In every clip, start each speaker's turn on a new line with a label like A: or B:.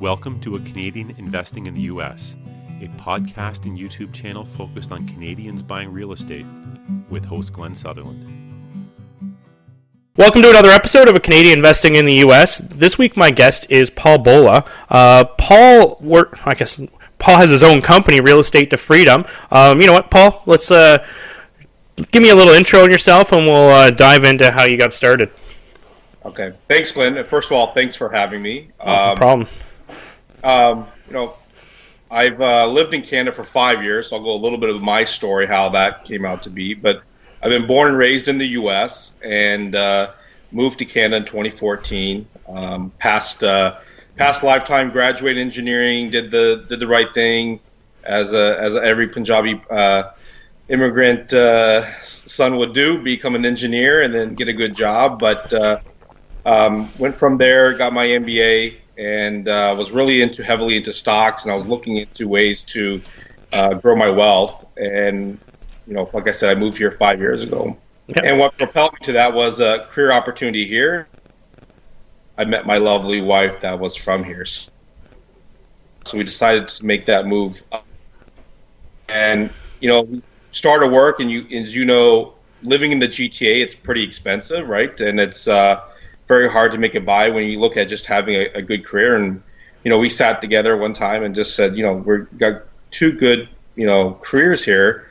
A: Welcome to A Canadian Investing in the U.S., a podcast and YouTube channel focused on Canadians buying real estate with host Glenn Sutherland.
B: Welcome to another episode of A Canadian Investing in the U.S. This week, my guest is Paul Bola. Uh, Paul, work, I guess Paul has his own company, Real Estate to Freedom. Um, you know what, Paul? Let's uh, give me a little intro on yourself, and we'll uh, dive into how you got started.
C: Okay. Thanks, Glenn. First of all, thanks for having me.
B: Oh, no problem.
C: Um, you know, I've uh, lived in Canada for five years, so I'll go a little bit of my story, how that came out to be. But I've been born and raised in the U.S. and uh, moved to Canada in 2014. Um, past uh, past lifetime, graduated engineering, did the did the right thing, as a, as every Punjabi uh, immigrant uh, son would do, become an engineer and then get a good job. But uh, um, went from there, got my MBA, and uh, was really into heavily into stocks, and I was looking into ways to uh, grow my wealth. And you know, like I said, I moved here five years ago, and what propelled me to that was a career opportunity here. I met my lovely wife that was from here, so we decided to make that move. And you know, we started work, and you, as you know, living in the GTA, it's pretty expensive, right? And it's uh, very hard to make it by when you look at just having a, a good career. And you know, we sat together one time and just said, you know, we've got two good, you know, careers here.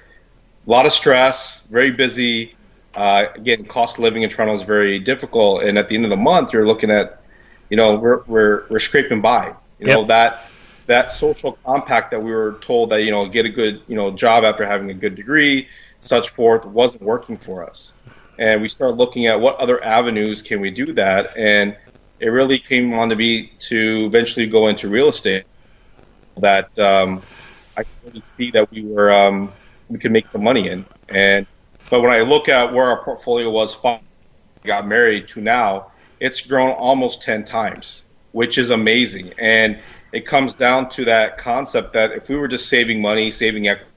C: A lot of stress, very busy. Uh, again, cost of living in Toronto is very difficult, and at the end of the month, you're looking at, you know, we're we're, we're scraping by. You know that that social compact that we were told that you know get a good you know job after having a good degree, such forth, wasn't working for us and we started looking at what other avenues can we do that, and it really came on to be to eventually go into real estate. That um, I could see that we were um, we could make some money in, and but when I look at where our portfolio was, five got married to now, it's grown almost ten times, which is amazing, and it comes down to that concept that if we were just saving money, saving equity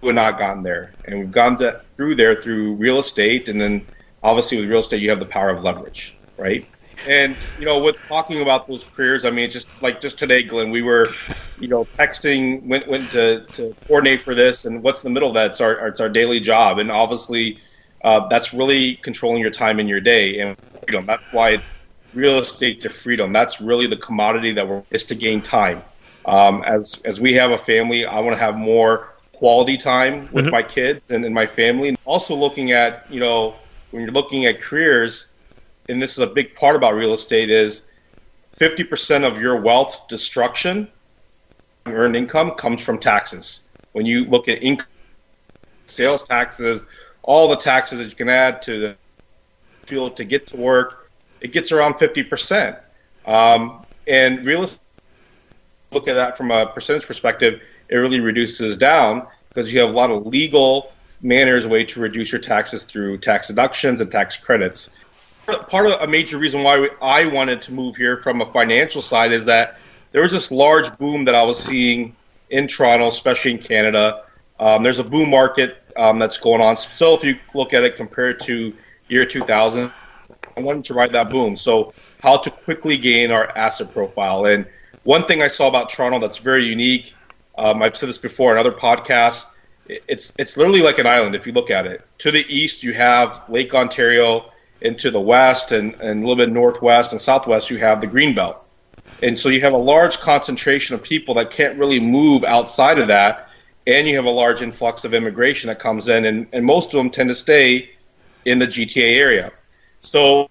C: we would not have gotten there. And we've gone to, through there through real estate, and then obviously with real estate, you have the power of leverage, right? And you know, with talking about those careers, I mean, it's just like just today, Glenn, we were, you know, texting, went went to, to coordinate for this, and what's in the middle of that? It's our it's our daily job, and obviously, uh, that's really controlling your time in your day, and freedom. That's why it's real estate to freedom. That's really the commodity that we're is to gain time. Um, as as we have a family, I want to have more quality time with mm-hmm. my kids and, and my family. And also looking at, you know, when you're looking at careers, and this is a big part about real estate, is 50% of your wealth destruction, earned income, comes from taxes. When you look at income, sales taxes, all the taxes that you can add to the field to get to work, it gets around 50%. Um, and real estate, look at that from a percentage perspective, it really reduces down because you have a lot of legal manners way to reduce your taxes through tax deductions and tax credits. Part of a major reason why I wanted to move here from a financial side is that there was this large boom that I was seeing in Toronto, especially in Canada. Um, there's a boom market um, that's going on. So if you look at it compared to year 2000, I wanted to ride that boom. So how to quickly gain our asset profile. And one thing I saw about Toronto that's very unique um, I've said this before in other podcasts. It's it's literally like an island if you look at it. To the east, you have Lake Ontario, and to the west and, and a little bit northwest and southwest, you have the Greenbelt. And so you have a large concentration of people that can't really move outside of that, and you have a large influx of immigration that comes in, and, and most of them tend to stay in the GTA area. So,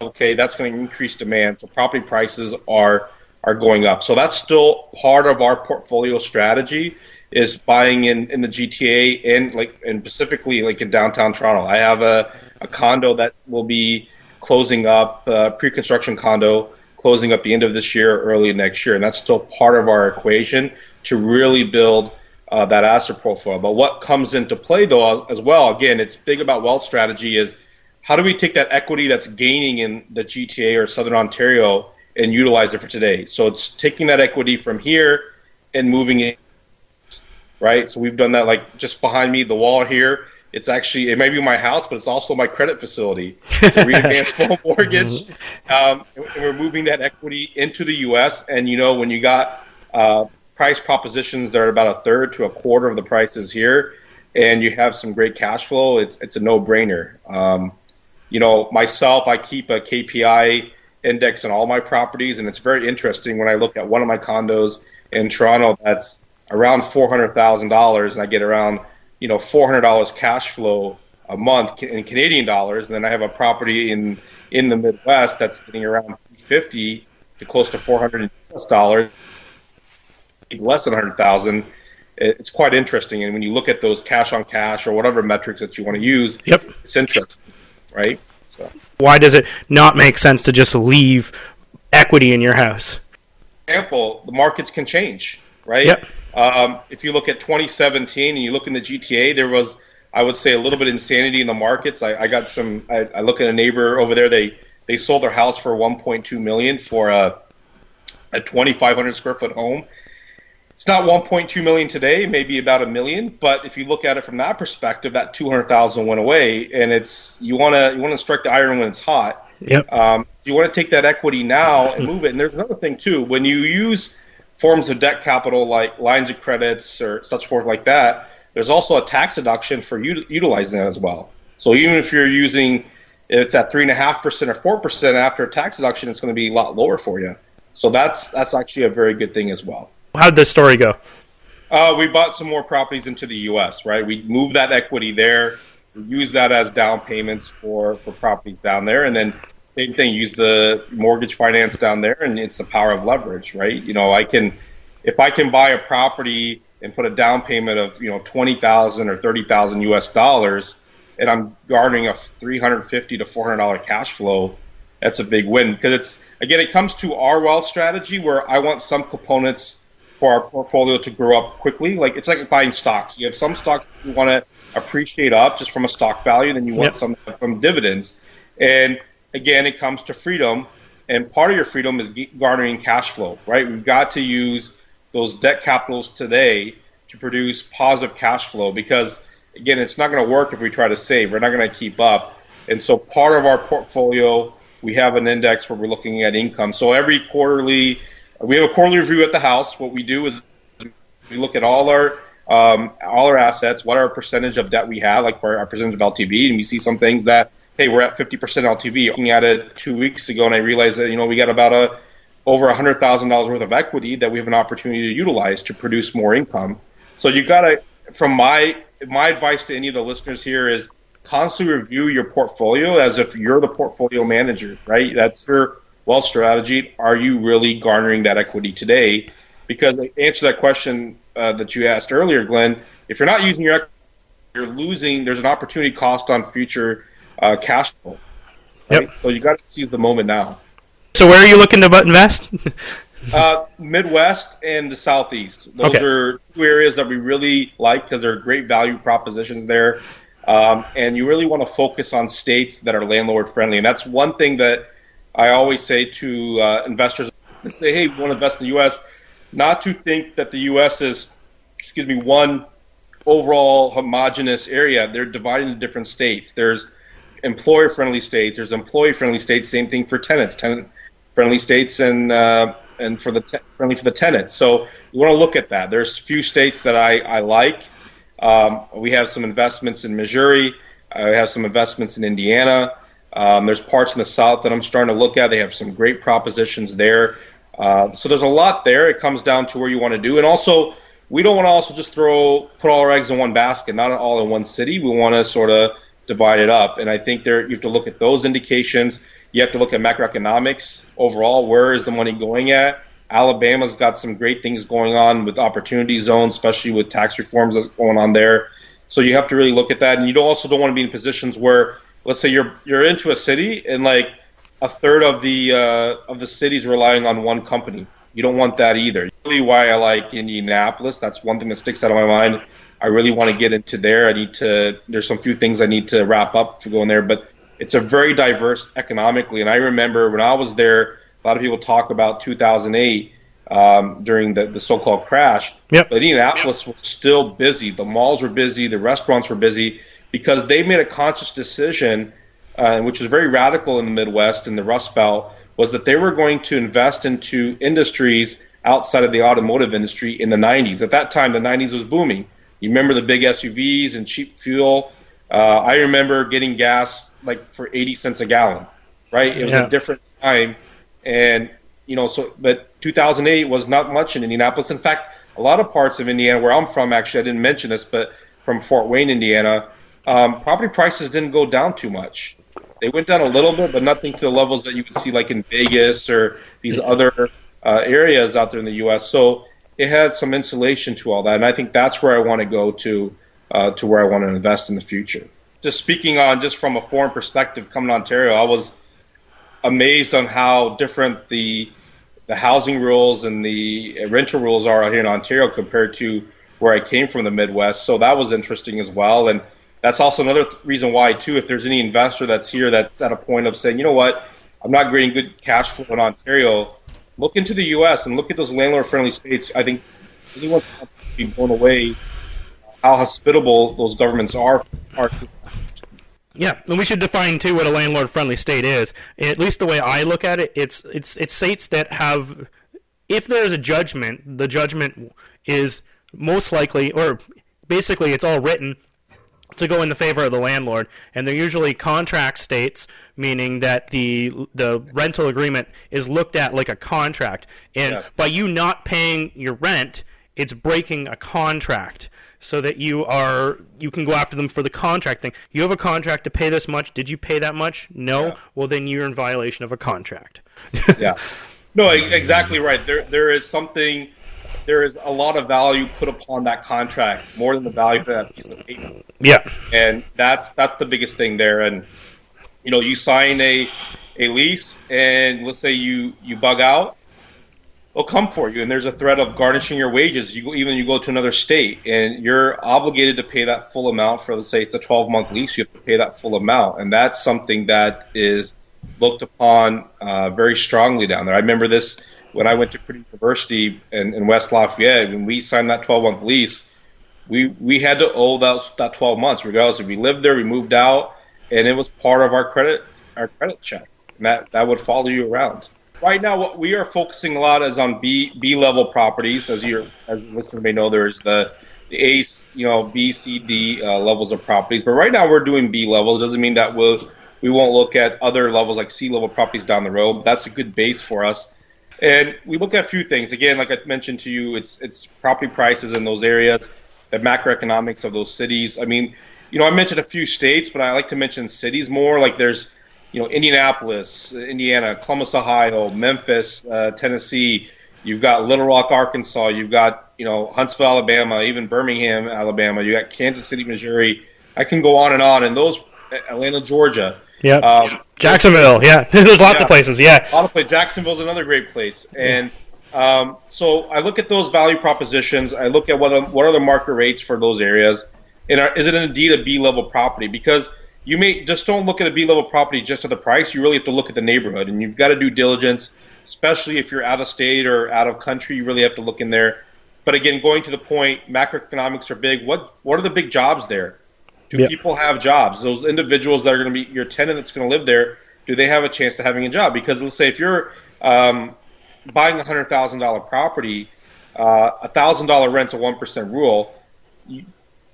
C: okay, that's going to increase demand. So property prices are are going up. So that's still part of our portfolio strategy is buying in, in the GTA and like and specifically like in downtown Toronto. I have a, a condo that will be closing up, uh, pre-construction condo closing up the end of this year, early next year, and that's still part of our equation to really build uh, that asset profile. But what comes into play though as well, again, it's big about wealth strategy is how do we take that equity that's gaining in the GTA or Southern Ontario and utilize it for today. So it's taking that equity from here and moving it, right? So we've done that like just behind me, the wall here It's actually it may be my house, but it's also my credit facility. It's a readvanced full mortgage, um, and we're moving that equity into the U.S. And you know when you got uh, price propositions that are about a third to a quarter of the prices here, and you have some great cash flow, it's it's a no brainer. Um, you know myself, I keep a KPI index on all my properties, and it's very interesting when I look at one of my condos in Toronto that's around four hundred thousand dollars, and I get around you know four hundred dollars cash flow a month in Canadian dollars, and then I have a property in in the Midwest that's getting around fifty to close to four hundred dollars, less than hundred thousand. It's quite interesting, and when you look at those cash on cash or whatever metrics that you want to use,
B: yep,
C: it's interesting, right? So.
B: Why does it not make sense to just leave equity in your house?
C: Example: the markets can change, right?
B: Yep.
C: Um, if you look at 2017 and you look in the GTA, there was, I would say, a little bit of insanity in the markets. I, I got some. I, I, look at a neighbor over there. They they sold their house for 1.2 million for a a 2,500 square foot home. It's not 1.2 million today, maybe about a million. But if you look at it from that perspective, that 200,000 went away, and it's you want to you want to strike the iron when it's hot.
B: Yep.
C: Um, you want to take that equity now and move it. And there's another thing too. When you use forms of debt capital like lines of credits or such forth like that, there's also a tax deduction for u- utilizing that as well. So even if you're using it's at three and a half percent or four percent after a tax deduction, it's going to be a lot lower for you. So that's that's actually a very good thing as well.
B: How did this story go?
C: Uh, we bought some more properties into the U.S. Right, we moved that equity there, use that as down payments for for properties down there, and then same thing. Use the mortgage finance down there, and it's the power of leverage, right? You know, I can, if I can buy a property and put a down payment of you know twenty thousand or thirty thousand U.S. dollars, and I'm garnering a three hundred fifty to four hundred dollar cash flow, that's a big win because it's again it comes to our wealth strategy where I want some components for our portfolio to grow up quickly. Like it's like buying stocks. You have some stocks that you want to appreciate up just from a stock value, then you want yep. some from dividends, and again, it comes to freedom, and part of your freedom is garnering cash flow, right? We've got to use those debt capitals today to produce positive cash flow because, again, it's not going to work if we try to save. We're not going to keep up. And so, part of our portfolio, we have an index where we're looking at income. So, every quarterly, we have a quarterly review at the house. What we do is we look at all our um, all our assets, what our percentage of debt we have, like our, our percentage of LTV, and we see some things that hey, we're at 50% LTV. Looking at it two weeks ago, and I realized that you know we got about a over hundred thousand dollars worth of equity that we have an opportunity to utilize to produce more income. So you got to, from my my advice to any of the listeners here is constantly review your portfolio as if you're the portfolio manager, right? That's your wealth strategy. Are you really garnering that equity today? Because to answer that question uh, that you asked earlier, Glenn, if you're not using your equity, you're losing. There's an opportunity cost on future uh, cash flow. Right? Yep. So you got to seize the moment now.
B: So where are you looking to invest?
C: uh, Midwest and the Southeast. Those okay. are two areas that we really like because they're great value propositions there. Um, and you really want to focus on states that are landlord friendly. And that's one thing that I always say to uh, investors say, hey, we want to invest in the U.S., not to think that the U.S. is, excuse me, one overall homogenous area. They're divided into different states. There's employer friendly states. There's employee friendly states. Same thing for tenants. Tenant friendly states and uh, and for the te- friendly for the tenants. So you want to look at that. There's few states that I I like. Um, we have some investments in Missouri. I have some investments in Indiana. Um, there's parts in the South that I'm starting to look at. They have some great propositions there. Uh, so there's a lot there. It comes down to where you want to do, and also we don't want to also just throw put all our eggs in one basket, not all in one city. We want to sort of divide it up. And I think there you have to look at those indications. You have to look at macroeconomics overall. Where is the money going at? Alabama's got some great things going on with opportunity zones, especially with tax reforms that's going on there. So you have to really look at that, and you also don't want to be in positions where, let's say you're you're into a city and like a third of the uh, of the city's relying on one company. You don't want that either. Really, why I like Indianapolis. That's one thing that sticks out of my mind I really want to get into there. I need to. There's some few things I need to wrap up to go in there, but it's a very diverse economically. And I remember when I was there, a lot of people talk about 2008 um, during the, the so-called crash.
B: Yep.
C: But Indianapolis was still busy. The malls were busy. The restaurants were busy because they made a conscious decision, uh, which was very radical in the Midwest and the Rust Belt, was that they were going to invest into industries outside of the automotive industry in the 90s. At that time, the 90s was booming. You remember the big SUVs and cheap fuel. Uh, I remember getting gas like for 80 cents a gallon, right? It was yeah. a different time. And, you know, so, but 2008 was not much in Indianapolis. In fact, a lot of parts of Indiana, where I'm from, actually, I didn't mention this, but from Fort Wayne, Indiana, um, property prices didn't go down too much. They went down a little bit, but nothing to the levels that you would see like in Vegas or these other uh, areas out there in the U.S. So it had some insulation to all that, and I think that's where I want to go to uh, to where I want to invest in the future. Just speaking on just from a foreign perspective, coming to Ontario, I was amazed on how different the the housing rules and the rental rules are here in Ontario compared to where I came from the Midwest. So that was interesting as well, and that's also another th- reason why too. If there's any investor that's here that's at a point of saying, you know what, I'm not getting good cash flow in Ontario look into the U.S. and look at those landlord-friendly states. I think anyone can be blown away uh, how hospitable those governments are. are
B: yeah, and we should define too what a landlord-friendly state is. At least the way I look at it, it's it's it's states that have, if there's a judgment, the judgment is most likely, or basically, it's all written to go in the favor of the landlord, and they're usually contract states, meaning that the the rental agreement is looked at like a contract, and yes. by you not paying your rent, it's breaking a contract, so that you are you can go after them for the contract thing. You have a contract to pay this much. Did you pay that much? No. Yeah. Well, then you're in violation of a contract.
C: yeah. No, exactly right. There there is something there is a lot of value put upon that contract, more than the value for that piece of paper.
B: Yeah,
C: and that's that's the biggest thing there. And you know, you sign a a lease, and let's say you you bug out, they'll come for you, and there's a threat of garnishing your wages. You even you go to another state, and you're obligated to pay that full amount for let's say it's a 12 month lease. You have to pay that full amount, and that's something that is looked upon uh, very strongly down there. I remember this when I went to Purdue University in, in West Lafayette, when we signed that 12 month lease, we we had to owe that that 12 months, regardless if we lived there, we moved out, and it was part of our credit our credit check, and that that would follow you around. Right now, what we are focusing a lot is on B B level properties, as you as listeners may know, there's the the ACE, you know, B, C, D uh, levels of properties. But right now, we're doing B levels. Doesn't mean that we'll we won't look at other levels like C level properties down the road. That's a good base for us. And we look at a few things. Again, like I mentioned to you, it's it's property prices in those areas, the macroeconomics of those cities. I mean, you know, I mentioned a few states, but I like to mention cities more. Like there's, you know, Indianapolis, Indiana, Columbus, Ohio, Memphis, uh, Tennessee. You've got Little Rock, Arkansas. You've got, you know, Huntsville, Alabama, even Birmingham, Alabama. You got Kansas City, Missouri. I can go on and on. And those, Atlanta, Georgia.
B: Yeah. Um, Jacksonville. Yeah. There's lots yeah, of places. Yeah.
C: A lot of places. Jacksonville's another great place. And um, so I look at those value propositions. I look at what are, what are the market rates for those areas, and are, is it indeed a B level property? Because you may just don't look at a B level property just at the price. You really have to look at the neighborhood, and you've got to do diligence, especially if you're out of state or out of country. You really have to look in there. But again, going to the point, macroeconomics are big. What what are the big jobs there? Do people have jobs? Those individuals that are going to be your tenant that's going to live there, do they have a chance to having a job? Because let's say if you're um, buying a hundred thousand dollar property, uh, a thousand dollar rent's a one percent rule. You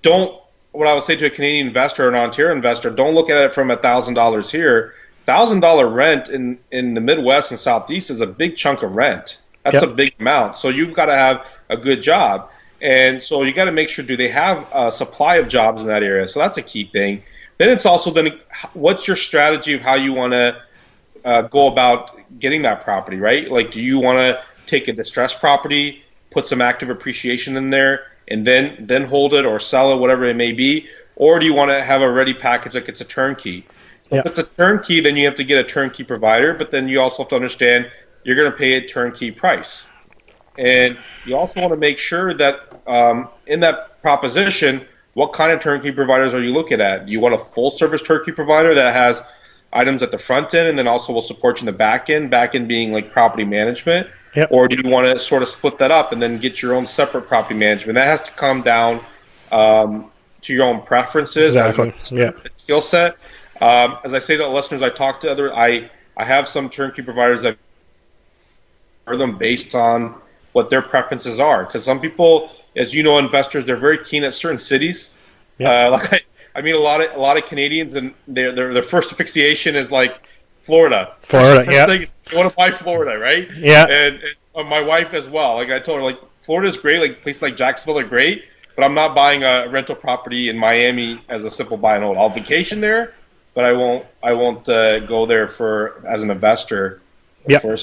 C: don't. What I would say to a Canadian investor or an Ontario investor, don't look at it from a thousand dollars here. Thousand dollar rent in in the Midwest and Southeast is a big chunk of rent. That's yep. a big amount. So you've got to have a good job. And so you got to make sure do they have a supply of jobs in that area? So that's a key thing. Then it's also then what's your strategy of how you want to uh, go about getting that property, right? Like, do you want to take a distressed property, put some active appreciation in there, and then then hold it or sell it, whatever it may be, or do you want to have a ready package like it's a turnkey? So yeah. If it's a turnkey, then you have to get a turnkey provider, but then you also have to understand you're going to pay a turnkey price. And you also want to make sure that um, in that proposition, what kind of turnkey providers are you looking at? Do you want a full service turnkey provider that has items at the front end and then also will support you in the back end, back end being like property management? Yep. Or do you want to sort of split that up and then get your own separate property management? That has to come down um, to your own preferences,
B: Exactly.
C: as
B: Yeah.
C: skill set. Um, as I say to the listeners, I talk to other. I I have some turnkey providers that are them based on what their preferences are. Because some people, as you know, investors, they're very keen at certain cities.
B: Yeah.
C: Uh, like I, I mean, a lot of a lot of Canadians, and their their, their first asphyxiation is like Florida.
B: Florida, yeah.
C: thing, you want to buy Florida, right?
B: Yeah.
C: And, and uh, my wife as well. Like I told her, like Florida's great. Like places like Jacksonville are great, but I'm not buying a rental property in Miami as a simple buy and hold. I'll vacation there, but I won't. I won't uh, go there for as an investor
B: Yeah.
C: for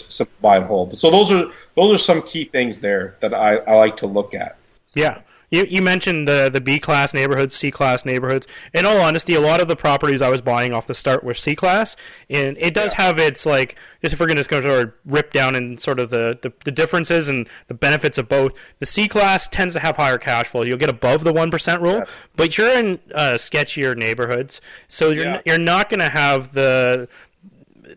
C: and hold. So those are those are some key things there that I, I like to look at.
B: Yeah. You, you mentioned the the B class neighborhoods, C class neighborhoods. In all honesty, a lot of the properties I was buying off the start were C class, and it does have its like. Just if we're going to sort of rip down and sort of the, the the differences and the benefits of both, the C class tends to have higher cash flow. You'll get above the one percent rule,
C: Yeah.
B: but you're in uh, sketchier neighborhoods, so you're
C: Yeah.
B: n- you're not going to have the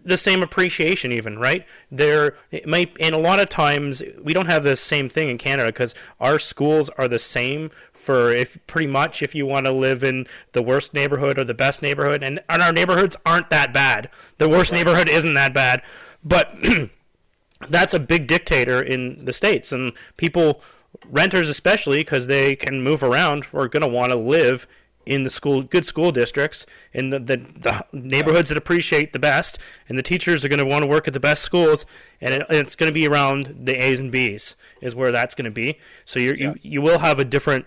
B: the same appreciation even right? There it might and a lot of times we don't have the same thing in canada because our schools are the same for if pretty much if you want to live in the worst neighborhood or the best neighborhood and, and our neighborhoods aren't that bad. The worst neighborhood isn't that bad. But that's a big dictator in the states and people renters especially because they can move around are going to want to live in the school good school districts in the, the, the neighborhoods that appreciate the best and the teachers are going to want to work at the best schools and it, it's going to be around the a's and b's is where that's going to be so you're, you you will have a different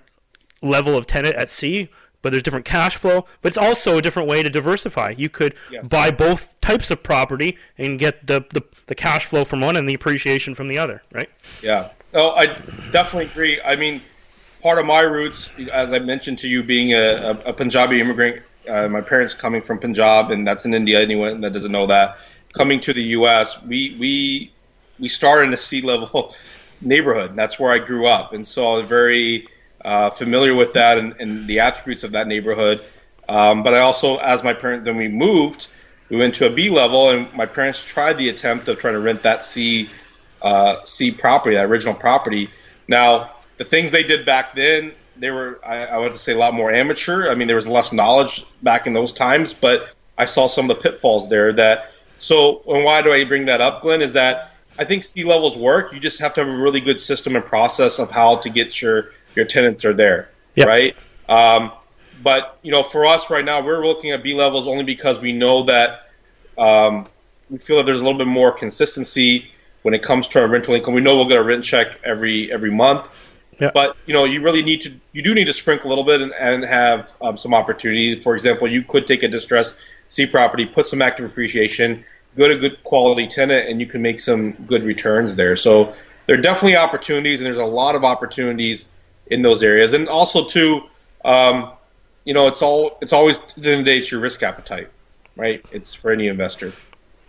B: level of tenant at C, but there's different cash flow. But it's also a different way to diversify. You could
C: Yes.
B: buy both types of property and get the, the, the cash flow from one and the appreciation from the other, right?
C: Yeah. No, I definitely agree. I mean, part of my roots, as I mentioned to you, being a, a, Punjabi immigrant, uh, my parents coming from Punjab, and that's in India. Anyone that doesn't know that, coming to the U.S., we we we started in a C level neighborhood. That's where I grew up, and so I was very uh, familiar with that and, and the attributes of that neighborhood. Um, but I also, as my parents, then we moved, we went to a B level, and my parents tried the attempt of trying to rent that C uh, C property, that original property. Now, the things they did back then, they were, I, I would say, a lot more amateur. I mean, there was less knowledge back in those times, but I saw some of the pitfalls there. That so, and why do I bring that up, Glenn? Is that I think C levels work. You just have to have a really good system and process of how to get your your tenants are there,
B: Yeah.
C: right? Um, but you know, for us right now, we're looking at B levels only because we know that um, we feel that there's a little bit more consistency when it comes to our rental income. We know we'll get a rent check every every month,
B: Yeah.
C: but you know, you really need to you do need to sprinkle a little bit and, and have um, some opportunity. For example, you could take a distressed C property, put some active appreciation, go to a good quality tenant, and you can make some good returns there. So there are definitely opportunities, and there's a lot of opportunities in those areas. And also too, um, you know, it's all it's always at the end of the day, it's your risk appetite, right? It's for any investor.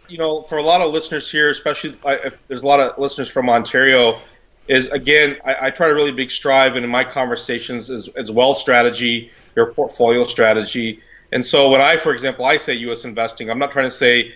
C: You know, for a lot of listeners here, especially if there's a lot of listeners from Ontario, is again, I, I try to really big strive, in my conversations is as well strategy, your portfolio strategy. And so when I, for example, I say U.S. investing, I'm not trying to say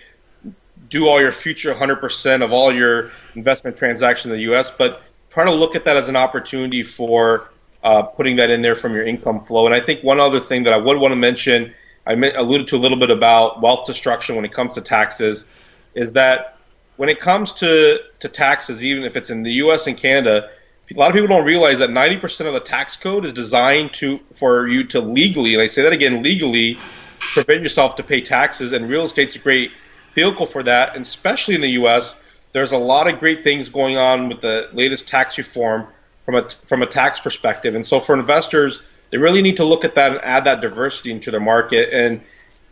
C: do all your future 100% of all your investment transactions in the U.S., but try to look at that as an opportunity for uh, putting that in there from your income flow. And I think one other thing that I would want to mention, I alluded to a little bit about wealth destruction when it comes to taxes, is that when it comes to, to taxes, even if it's in the U.S. and Canada, a lot of people don't realize that 90% of the tax code is designed to for you to legally, and I say that again, legally prevent yourself to pay taxes. And real estate's a great vehicle for that, and especially in the U.S. There's a lot of great things going on with the latest tax reform from a from a tax perspective, and so for investors, they really need to look at that and add that diversity into their market. And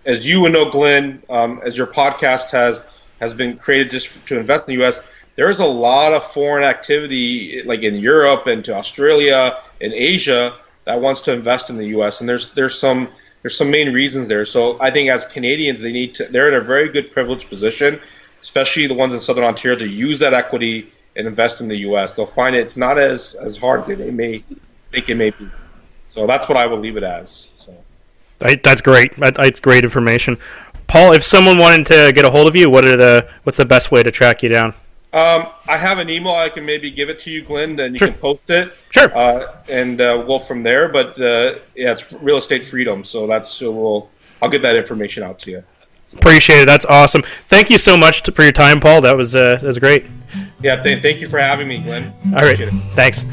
C: as you would know, Glenn, um, as your podcast has has been created just to invest in the U.S., there's a lot of foreign activity, like in Europe and to Australia and Asia, that wants to invest in the U.S. And there's there's some there's some main reasons there. So I think as Canadians, they need to they're in a very good privileged position, especially the ones in Southern Ontario, to use that equity and invest in the U.S. They'll find it's not as as hard as they may think it may be. So that's what I will leave it as. So.
B: Right, that's great. That, that's great information. Paul, if someone wanted to get a hold of you, what are the what's the best way to track you down?
C: Um, I have an email. I can maybe give it to you, Glenn, and you
B: Sure.
C: can post it.
B: Sure.
C: Uh, and uh, we'll from there. But uh, yeah, it's real estate freedom. So that's so we'll. I'll get that information out to you.
B: Appreciate it. That's awesome. Thank you so much to, for your time, Paul. That was uh, that was great.
C: Yeah. Th- thank you for having me, Glenn.
B: All right. Thanks.